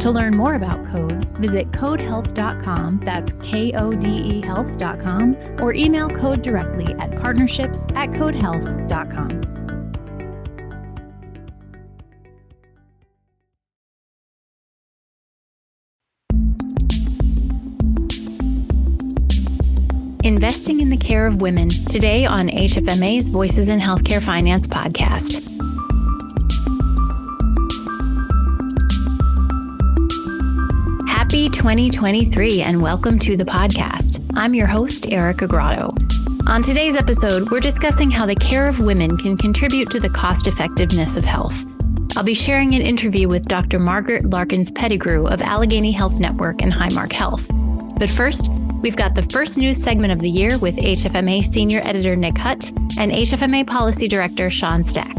To learn more about Kode, visit kodehealth.com, that's K O D E health.com, or email Kode directly at partnerships at kodehealth.com. Investing in the Care of Women, today on HFMA's Voices in Healthcare Finance podcast. Happy 2023 and welcome to the podcast. I'm your host, Erica Grotto. On today's episode, we're discussing how the care of women can contribute to the cost effectiveness of health. I'll be sharing an interview with Dr. Margaret Larkins Pettigrew of Allegheny Health Network and Highmark Health. But first, we've got the first news segment of the year with HFMA Senior Editor Nick Hut and HFMA Policy Director Sean Stack.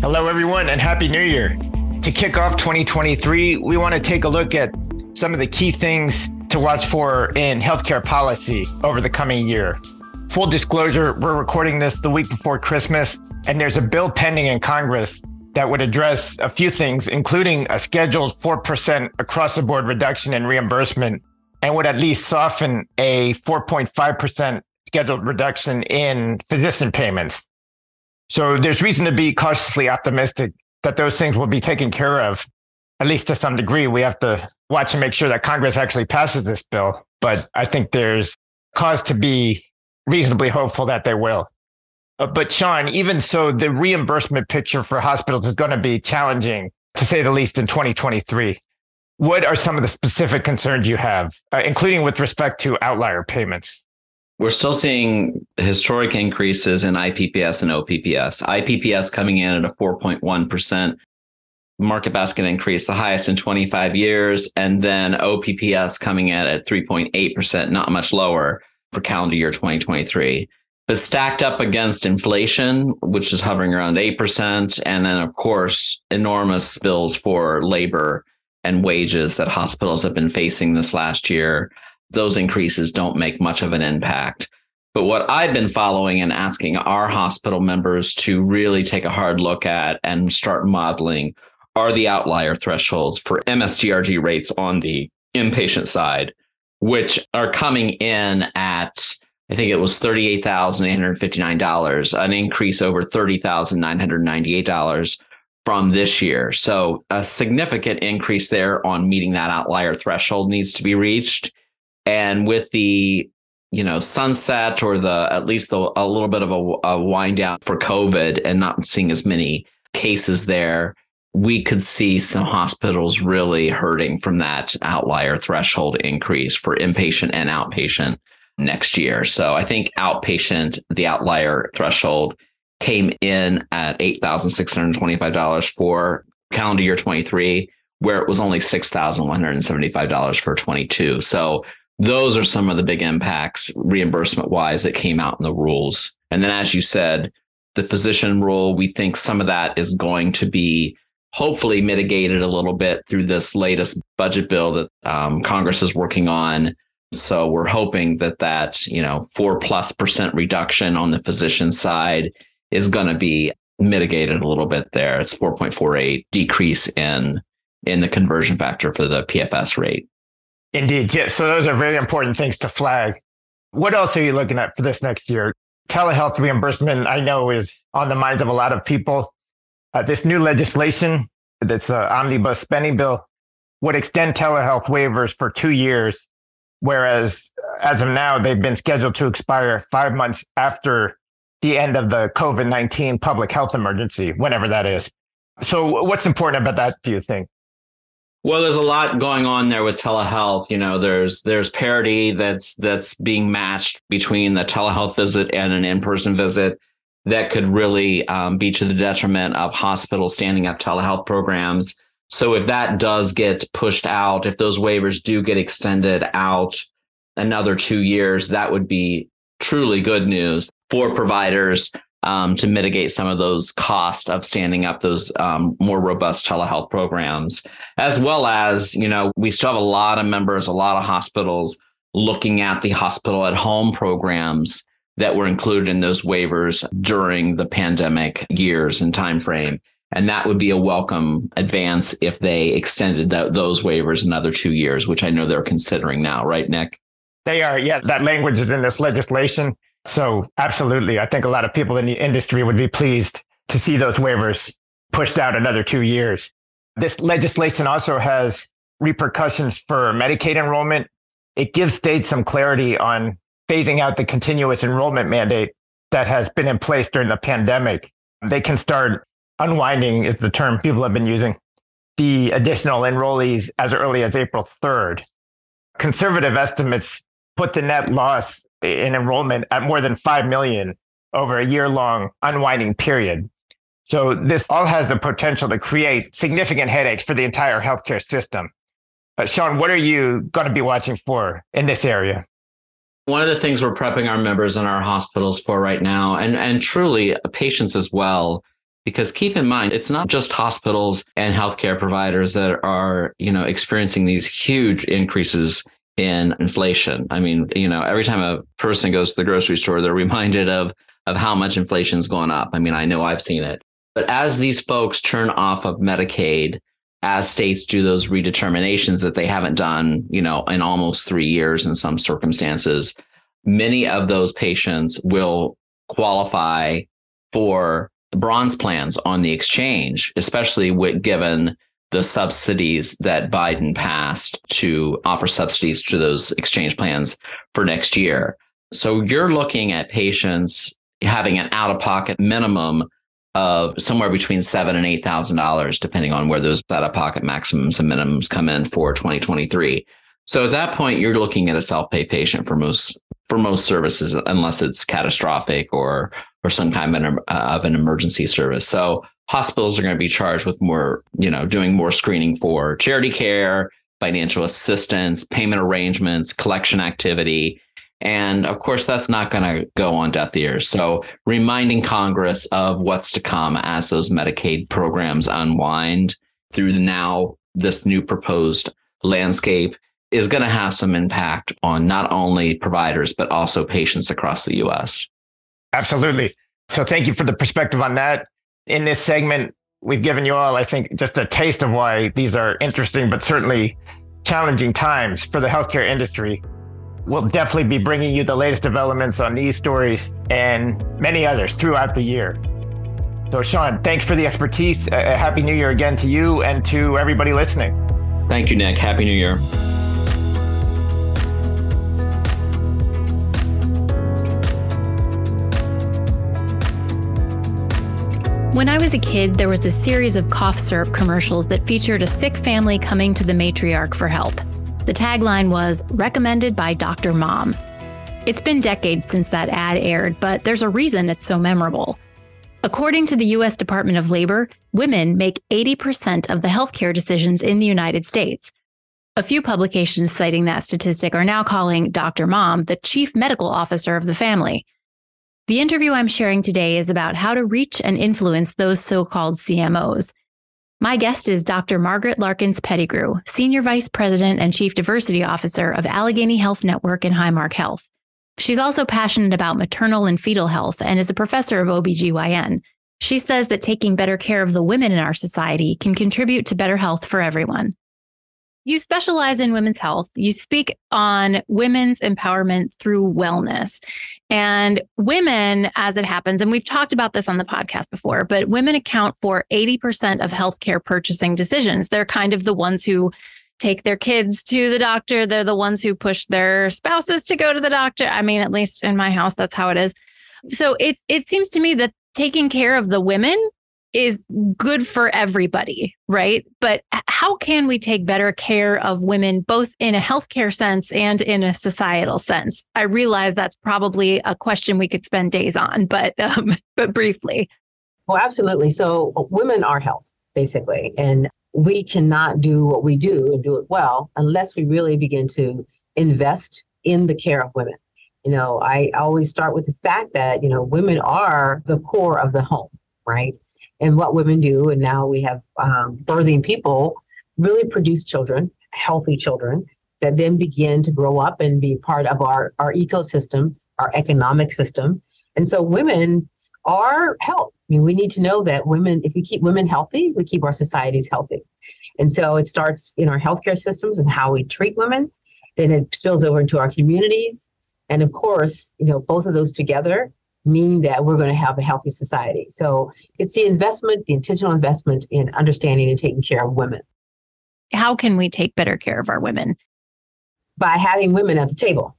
Hello, everyone, and Happy New Year. To kick off 2023, we want to take a look at some of the key things to watch for in healthcare policy over the coming year. Full disclosure, we're recording this the week before Christmas, and there's a bill pending in Congress that would address a few things, including a scheduled 4% across the board reduction in reimbursement and would at least soften a 4.5% scheduled reduction in physician payments. So there's reason to be cautiously optimistic that those things will be taken care of, at least to some degree. We have to watch and make sure that Congress actually passes this bill. But I think there's cause to be reasonably hopeful that they will. Uh, but Sean, even so, the reimbursement picture for hospitals is going to be challenging, to say the least, in 2023. What are some of the specific concerns you have, uh, including with respect to outlier payments? We're still seeing historic increases in IPPS and OPPS. IPPS coming in at a 4.1% market basket increase, the highest in 25 years, and then OPPS coming in at 3.8%, not much lower for calendar year 2023. But stacked up against inflation, which is hovering around 8%, and then, of course, enormous bills for labor and wages that hospitals have been facing this last year, those increases don't make much of an impact. But what I've been following and asking our hospital members to really take a hard look at and start modeling are the outlier thresholds for MSDRG rates on the inpatient side, which are coming in at, I think it was $38,859, an increase over $30,998 from this year. So a significant increase there on meeting that outlier threshold needs to be reached. And with the you know sunset or the at least the, a little bit of a, a wind down for COVID and not seeing as many cases there, we could see some hospitals really hurting from that outlier threshold increase for inpatient and outpatient next year. So I think outpatient, the outlier threshold came in at $8,625 for calendar year 23, where it was only $6,175 for 22. So those are some of the big impacts reimbursement wise that came out in the rules. And then, as you said, the physician rule, we think some of that is going to be hopefully mitigated a little bit through this latest budget bill that um, Congress is working on. So we're hoping that that you know four plus percent reduction on the physician side is going to be mitigated a little bit there. It's 4.48 decrease in in the conversion factor for the PFS rate. Indeed, yeah. So those are very important things to flag. What else are you looking at for this next year? Telehealth reimbursement, I know, is on the minds of a lot of people. Uh, this new legislation that's an omnibus spending bill would extend telehealth waivers for two years, whereas as of now, they've been scheduled to expire five months after the end of the COVID 19 public health emergency, whenever that is. So, what's important about that, do you think? Well, there's a lot going on there with telehealth. You know, there's there's parity that's that's being matched between the telehealth visit and an in-person visit that could really um, be to the detriment of hospitals standing up telehealth programs. So if that does get pushed out, if those waivers do get extended out another two years, that would be truly good news for providers um, to mitigate some of those costs of standing up those um, more robust telehealth programs, as well as, you know, we still have a lot of members, a lot of hospitals looking at the hospital at home programs that were included in those waivers during the pandemic years and timeframe. And that would be a welcome advance if they extended that, those waivers another two years, which I know they're considering now, right, Nick? They are. Yeah, that language is in this legislation. So, absolutely. I think a lot of people in the industry would be pleased to see those waivers pushed out another two years. This legislation also has repercussions for Medicaid enrollment. It gives states some clarity on phasing out the continuous enrollment mandate that has been in place during the pandemic. They can start unwinding, is the term people have been using, the additional enrollees as early as April 3rd. Conservative estimates put the net loss in enrollment at more than 5 million over a year long unwinding period. So this all has the potential to create significant headaches for the entire healthcare system. Uh, Sean, what are you going to be watching for in this area? One of the things we're prepping our members in our hospitals for right now, and, and truly patients as well, because keep in mind, it's not just hospitals and healthcare providers that are, you know, experiencing these huge increases in inflation. I mean, you know, every time a person goes to the grocery store, they're reminded of of how much inflation's gone up. I mean, I know I've seen it. But as these folks turn off of Medicaid, as states do those redeterminations that they haven't done, you know, in almost 3 years in some circumstances, many of those patients will qualify for bronze plans on the exchange, especially with given the subsidies that Biden passed to offer subsidies to those exchange plans for next year. So you're looking at patients having an out of pocket minimum of somewhere between seven and eight thousand dollars, depending on where those out of pocket maximums and minimums come in for 2023. So at that point, you're looking at a self pay patient for most for most services, unless it's catastrophic or or some kind of an, uh, of an emergency service. So hospitals are going to be charged with more, you know, doing more screening for charity care, financial assistance, payment arrangements, collection activity. And of course, that's not going to go on deaf ears. So, reminding Congress of what's to come as those Medicaid programs unwind through now this new proposed landscape is going to have some impact on not only providers, but also patients across the US. Absolutely. So, thank you for the perspective on that in this segment, we've given you all, I think, just a taste of why these are interesting, but certainly challenging times for the healthcare industry. We'll definitely be bringing you the latest developments on these stories and many others throughout the year. So, Sean, thanks for the expertise. Uh, Happy New Year again to you and to everybody listening. Thank you, Nick. Happy New Year. When I was a kid, there was a series of cough syrup commercials that featured a sick family coming to the matriarch for help. The tagline was recommended by Dr. Mom. It's been decades since that ad aired, but there's a reason it's so memorable. According to the U.S. Department of Labor, women make 80% of the healthcare decisions in the United States. A few publications citing that statistic are now calling Dr. Mom the chief medical officer of the family. The interview I'm sharing today is about how to reach and influence those so called CMOs. My guest is Dr. Margaret Larkins Pettigrew, Senior Vice President and Chief Diversity Officer of Allegheny Health Network and Highmark Health. She's also passionate about maternal and fetal health and is a professor of OBGYN. She says that taking better care of the women in our society can contribute to better health for everyone. You specialize in women's health. You speak on women's empowerment through wellness. And women, as it happens, and we've talked about this on the podcast before, but women account for 80% of healthcare purchasing decisions. They're kind of the ones who take their kids to the doctor. They're the ones who push their spouses to go to the doctor. I mean, at least in my house, that's how it is. So it, it seems to me that taking care of the women is good for everybody, right? But how can we take better care of women, both in a healthcare sense and in a societal sense? I realize that's probably a question we could spend days on, but um, but briefly. Well, absolutely. So women are health, basically, and we cannot do what we do and do it well unless we really begin to invest in the care of women. You know, I always start with the fact that, you know, women are the core of the home, right? And what women do, and now we have um, birthing people really produce children, healthy children, that then begin to grow up and be part of our, our ecosystem, our economic system. And so women are health. I mean, we need to know that women, if we keep women healthy, we keep our societies healthy. And so it starts in our healthcare systems and how we treat women. Then it spills over into our communities. And of course, you know, both of those together mean that we're going to have a healthy society. So it's the investment, the intentional investment in understanding and taking care of women. How can we take better care of our women? By having women at the table.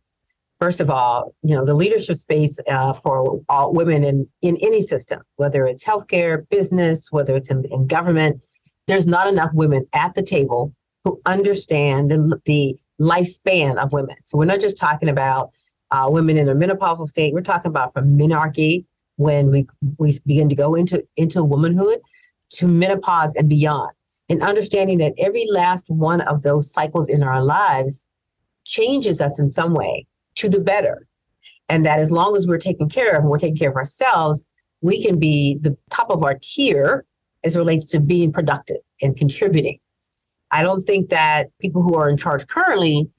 First of all, you know, the leadership space uh, for all women in, in any system, whether it's healthcare, business, whether it's in, in government, there's not enough women at the table who understand the, the lifespan of women. So we're not just talking about uh, women in their menopausal state. We're talking about from menarche when we, we begin to go into, into womanhood to menopause and beyond. And understanding that every last one of those cycles in our lives changes us in some way to the better. And that as long as we're taking care of and we're taking care of ourselves, we can be the top of our tier as relates to being productive and contributing. I don't think that people who are in charge currently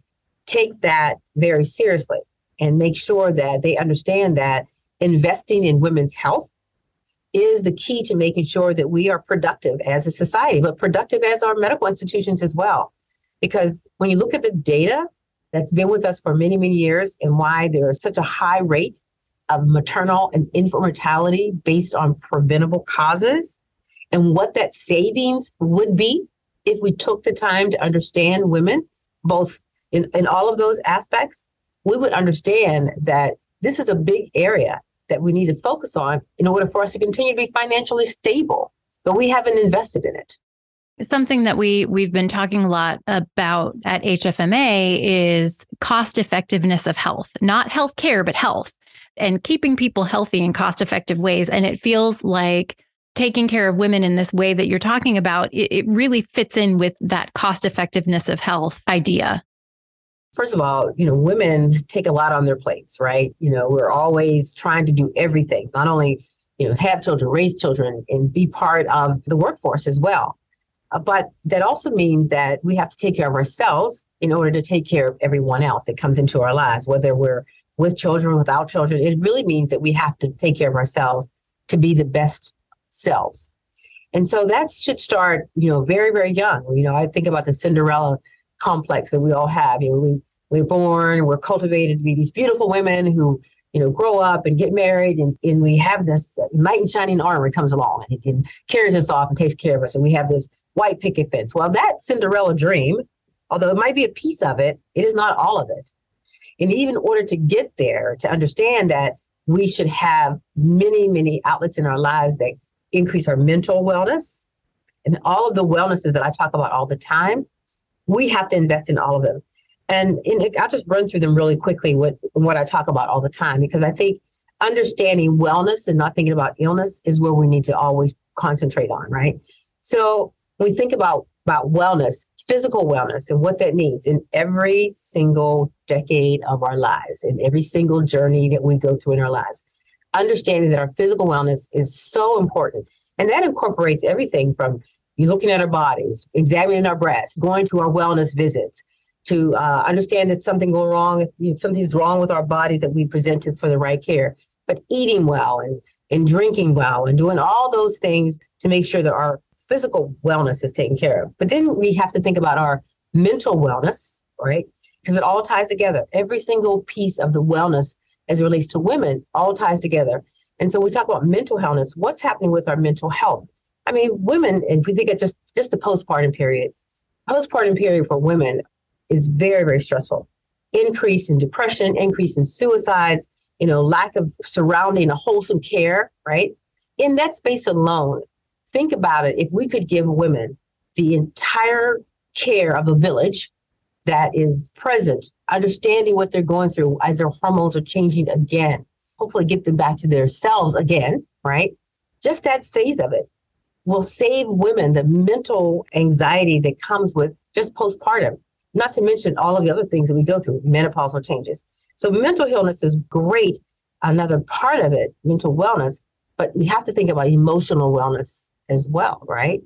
take that very seriously and make sure that they understand that investing in women's health is the key to making sure that we are productive as a society, but productive as our medical institutions as well. Because when you look at the data that's been with us for many, many years and why there's such a high rate of maternal and infant mortality based on preventable causes, and what that savings would be if we took the time to understand women, both in, in all of those aspects, we would understand that this is a big area that we need to focus on in order for us to continue to be financially stable. But we haven't invested in it. Something that we we've been talking a lot about at HFMA is cost effectiveness of health, not health care, but health and keeping people healthy in cost effective ways. And it feels like taking care of women in this way that you're talking about, it, it really fits in with that cost effectiveness of health idea. First of all, you know, women take a lot on their plates, right? You know, we're always trying to do everything, not only, you know, have children, raise children, and be part of the workforce as well. Uh, but that also means that we have to take care of ourselves in order to take care of everyone else that comes into our lives, whether we're with children, without children. It really means that we have to take care of ourselves to be the best selves. And so that should start, you know, very, very young. You know, I think about the Cinderella complex that we all have. You know, we, we're born, we're cultivated to be these beautiful women who, you know, grow up and get married, and, and we have this knight in shining armor comes along and, and carries us off and takes care of us. And we have this white picket fence. Well, that Cinderella dream, although it might be a piece of it, it is not all of it. And even in order to get there, to understand that we should have many, many outlets in our lives that increase our mental wellness and all of the wellnesses that I talk about all the time, we have to invest in all of them. And I'll just run through them really quickly with what I talk about all the time, because I think understanding wellness and not thinking about illness is where we need to always concentrate on, right? So we think about, about wellness, physical wellness and what that means in every single decade of our lives, in every single journey that we go through in our lives understanding that our physical wellness is so important. And that incorporates everything from you looking at our bodies, examining our breasts, going to our wellness visits, to uh, understand that something going wrong, something's wrong with our bodies that we presented for the right care, but eating well and, and drinking well and doing all those things to make sure that our physical wellness is taken care of. But then we have to think about our mental wellness, right? Because it all ties together. Every single piece of the wellness as it relates to women all ties together. And so we talk about mental health. What's happening with our mental health? I mean, women, if we think of just just the postpartum period, postpartum period for women is very, very stressful. Increase in depression, increase in suicides, you know, lack of surrounding a wholesome care, right? In that space alone, think about it. If we could give women the entire care of a village that is present, understanding what they're going through as their hormones are changing again, hopefully get them back to their selves again, right? Just that phase of it will save women the mental anxiety that comes with just postpartum. not to mention all of the other things that we go through, menopausal changes. So mental illness is great, another part of it, mental wellness, but we have to think about emotional wellness as well, right?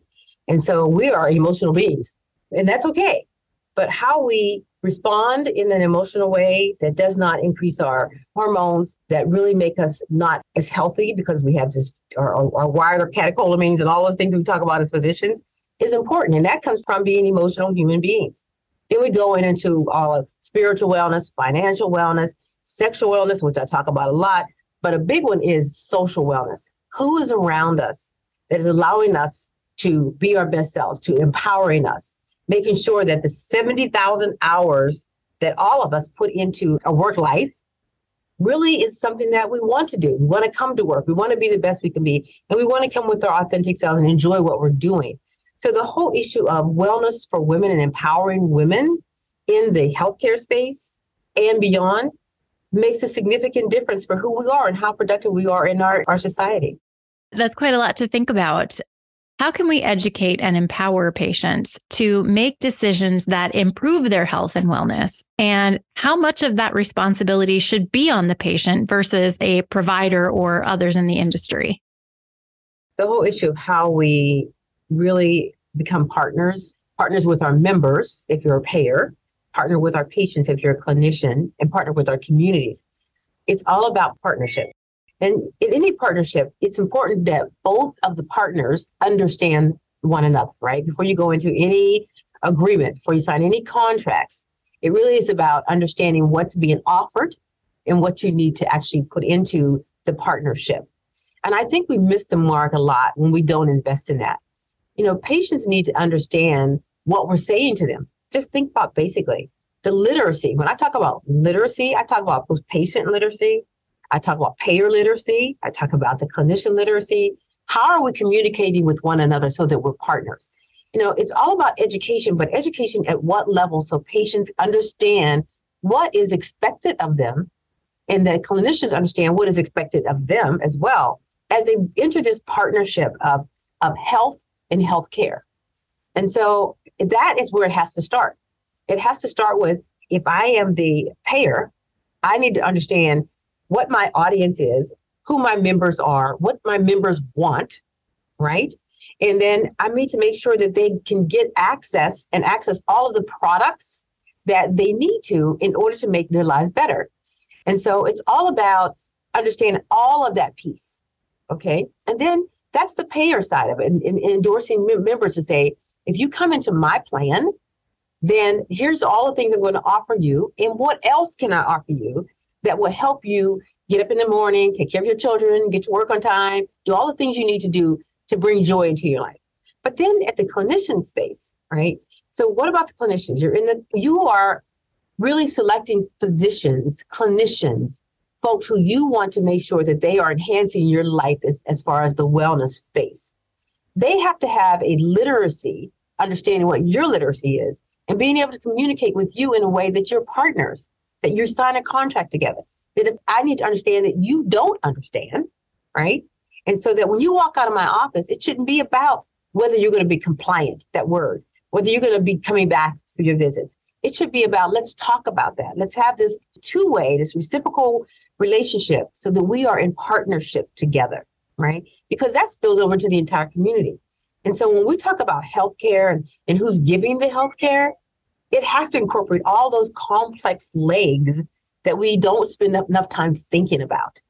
And so we are emotional beings, and that's okay. But how we respond in an emotional way that does not increase our hormones, that really make us not as healthy because we have this, our, our wired catecholamines and all those things we talk about as physicians is important. And that comes from being emotional human beings. Then we go in into all of spiritual wellness, financial wellness, sexual wellness, which I talk about a lot. But a big one is social wellness. Who is around us that is allowing us to be our best selves, to empowering us, making sure that the 70,000 hours that all of us put into a work life really is something that we want to do. We want to come to work. We want to be the best we can be. And we want to come with our authentic selves and enjoy what we're doing. So the whole issue of wellness for women and empowering women in the healthcare space and beyond makes a significant difference for who we are and how productive we are in our, our society. That's quite a lot to think about. How can we educate and empower patients to make decisions that improve their health and wellness? And how much of that responsibility should be on the patient versus a provider or others in the industry? The whole issue of how we really become partners, partners with our members, if you're a payer, partner with our patients, if you're a clinician, and partner with our communities. It's all about partnership. And in any partnership, it's important that both of the partners understand one another, right? Before you go into any agreement, before you sign any contracts, it really is about understanding what's being offered and what you need to actually put into the partnership. And I think we miss the mark a lot when we don't invest in that. You know, patients need to understand what we're saying to them. Just think about basically the literacy. When I talk about literacy, I talk about patient literacy, I talk about payer literacy. I talk about the clinician literacy. How are we communicating with one another so that we're partners? You know, it's all about education, but education at what level so patients understand what is expected of them and that clinicians understand what is expected of them as well as they enter this partnership of, of health and healthcare. And so that is where it has to start. It has to start with if I am the payer, I need to understand what my audience is, who my members are, what my members want, right? And then I need to make sure that they can get access and access all of the products that they need to in order to make their lives better. And so it's all about understanding all of that piece. Okay. And then that's the payer side of it and, and endorsing members to say, if you come into my plan, then here's all the things I'm going to offer you. And what else can I offer you that will help you get up in the morning, take care of your children, get to work on time, do all the things you need to do to bring joy into your life. But then at the clinician space, right? So what about the clinicians? You're in the you are really selecting physicians, clinicians, folks who you want to make sure that they are enhancing your life as, as far as the wellness space. They have to have a literacy, understanding what your literacy is, and being able to communicate with you in a way that you're partners that you sign a contract together. That if I need to understand that you don't understand, right? And so that when you walk out of my office, it shouldn't be about whether you're going to be compliant, that word, whether you're going to be coming back for your visits. It should be about let's talk about that. Let's have this two way, this reciprocal relationship so that we are in partnership together, right? Because that spills over to the entire community. And so when we talk about healthcare and, and who's giving the healthcare, it has to incorporate all those complex legs that we don't spend enough time thinking about.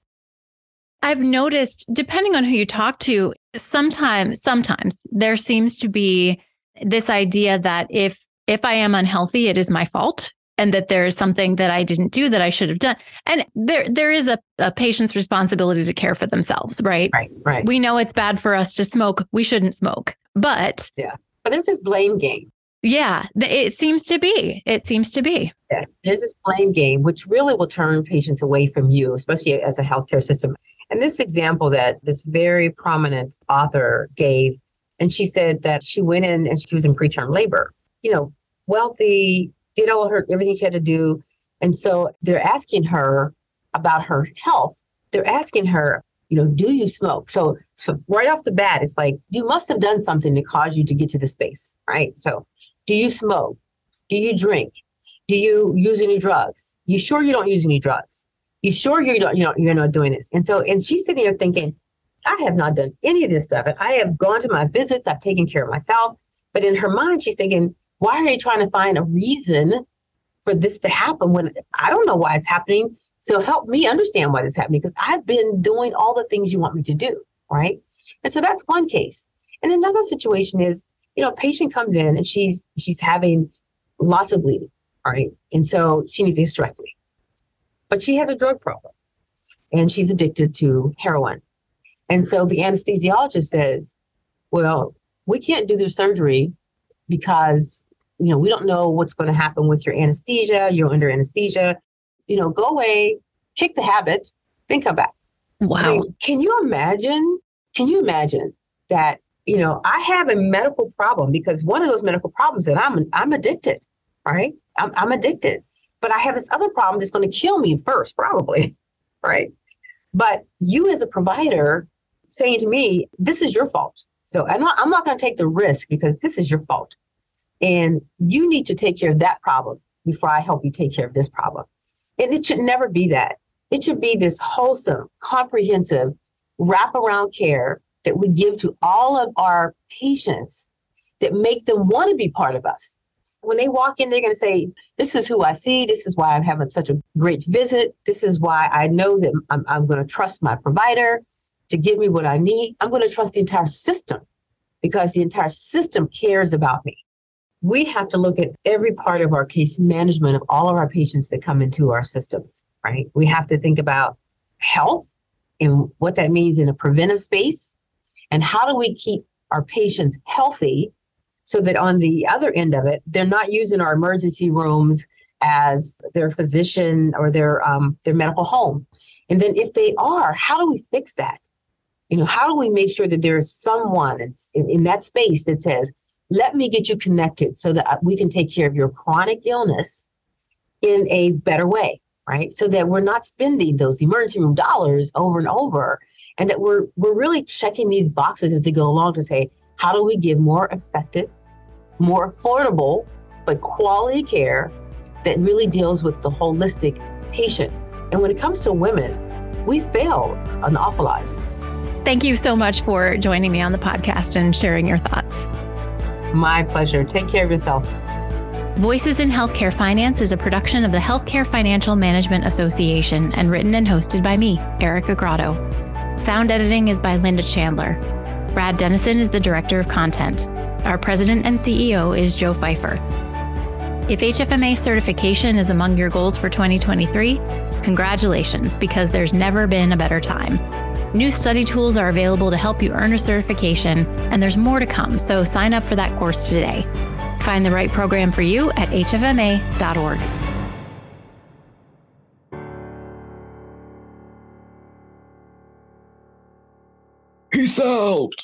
I've noticed, depending on who you talk to, sometimes, sometimes there seems to be this idea that if if I am unhealthy, it is my fault and that there is something that I didn't do that I should have done. And there there is a, a patient's responsibility to care for themselves, right? Right, right. We know it's bad for us to smoke. We shouldn't smoke. But yeah. But there's this blame game. Yeah, it seems to be. It seems to be. Yeah, there's this blame game, which really will turn patients away from you, especially as a healthcare system. And this example that this very prominent author gave, and she said that she went in and she was in preterm labor. You know, wealthy, did all her everything she had to do, and so they're asking her about her health. They're asking her, you know, do you smoke? So, so right off the bat, it's like you must have done something to cause you to get to the space, right? So do you smoke? Do you drink? Do you use any drugs? You sure you don't use any drugs? You sure you don't, you know, you're not doing this? And so, and she's sitting there thinking, I have not done any of this stuff. I have gone to my visits. I've taken care of myself. But in her mind, she's thinking, why are they trying to find a reason for this to happen when I don't know why it's happening? So help me understand why this is happening because I've been doing all the things you want me to do. Right. And so that's one case. And another situation is, you know, a patient comes in and she's she's having lots of bleeding. All right. And so she needs a hysterectomy. But she has a drug problem and she's addicted to heroin. And so the anesthesiologist says, well, we can't do the surgery because, you know, we don't know what's going to happen with your anesthesia. You're under anesthesia. You know, go away, kick the habit, then come back. Wow. I mean, can you imagine? Can you imagine that, you know, I have a medical problem because one of those medical problems that I'm I'm addicted, right? I'm, I'm addicted, but I have this other problem that's going to kill me first, probably, right? But you as a provider saying to me, this is your fault. So I'm not, I'm not going to take the risk because this is your fault. And you need to take care of that problem before I help you take care of this problem. And it should never be that. It should be this wholesome, comprehensive wraparound care that we give to all of our patients that make them want to be part of us. When they walk in, they're going to say, This is who I see. This is why I'm having such a great visit. This is why I know that I'm, I'm going to trust my provider to give me what I need, I'm going to trust the entire system because the entire system cares about me. We have to look at every part of our case management of all of our patients that come into our systems, right? We have to think about health and what that means in a preventive space and how do we keep our patients healthy so that on the other end of it, they're not using our emergency rooms as their physician or their um, their medical home. And then if they are, how do we fix that? You know, how do we make sure that there's someone in, in that space that says, let me get you connected so that we can take care of your chronic illness in a better way, right? So that we're not spending those emergency room dollars over and over and that we're we're really checking these boxes as they go along to say, how do we give more effective, more affordable, but quality care that really deals with the holistic patient? And when it comes to women, we fail an awful lot. Thank you so much for joining me on the podcast and sharing your thoughts. My pleasure. Take care of yourself. Voices in Healthcare Finance is a production of the Healthcare Financial Management Association and written and hosted by me, Erica Grotto. Sound editing is by Linda Chandler. Brad Dennison is the Director of Content. Our President and CEO is Joe Fifer. If HFMA certification is among your goals for 2023, congratulations, because there's never been a better time. New study tools are available to help you earn a certification, and there's more to come, so sign up for that course today. Find the right program for you at hfma.org. Out.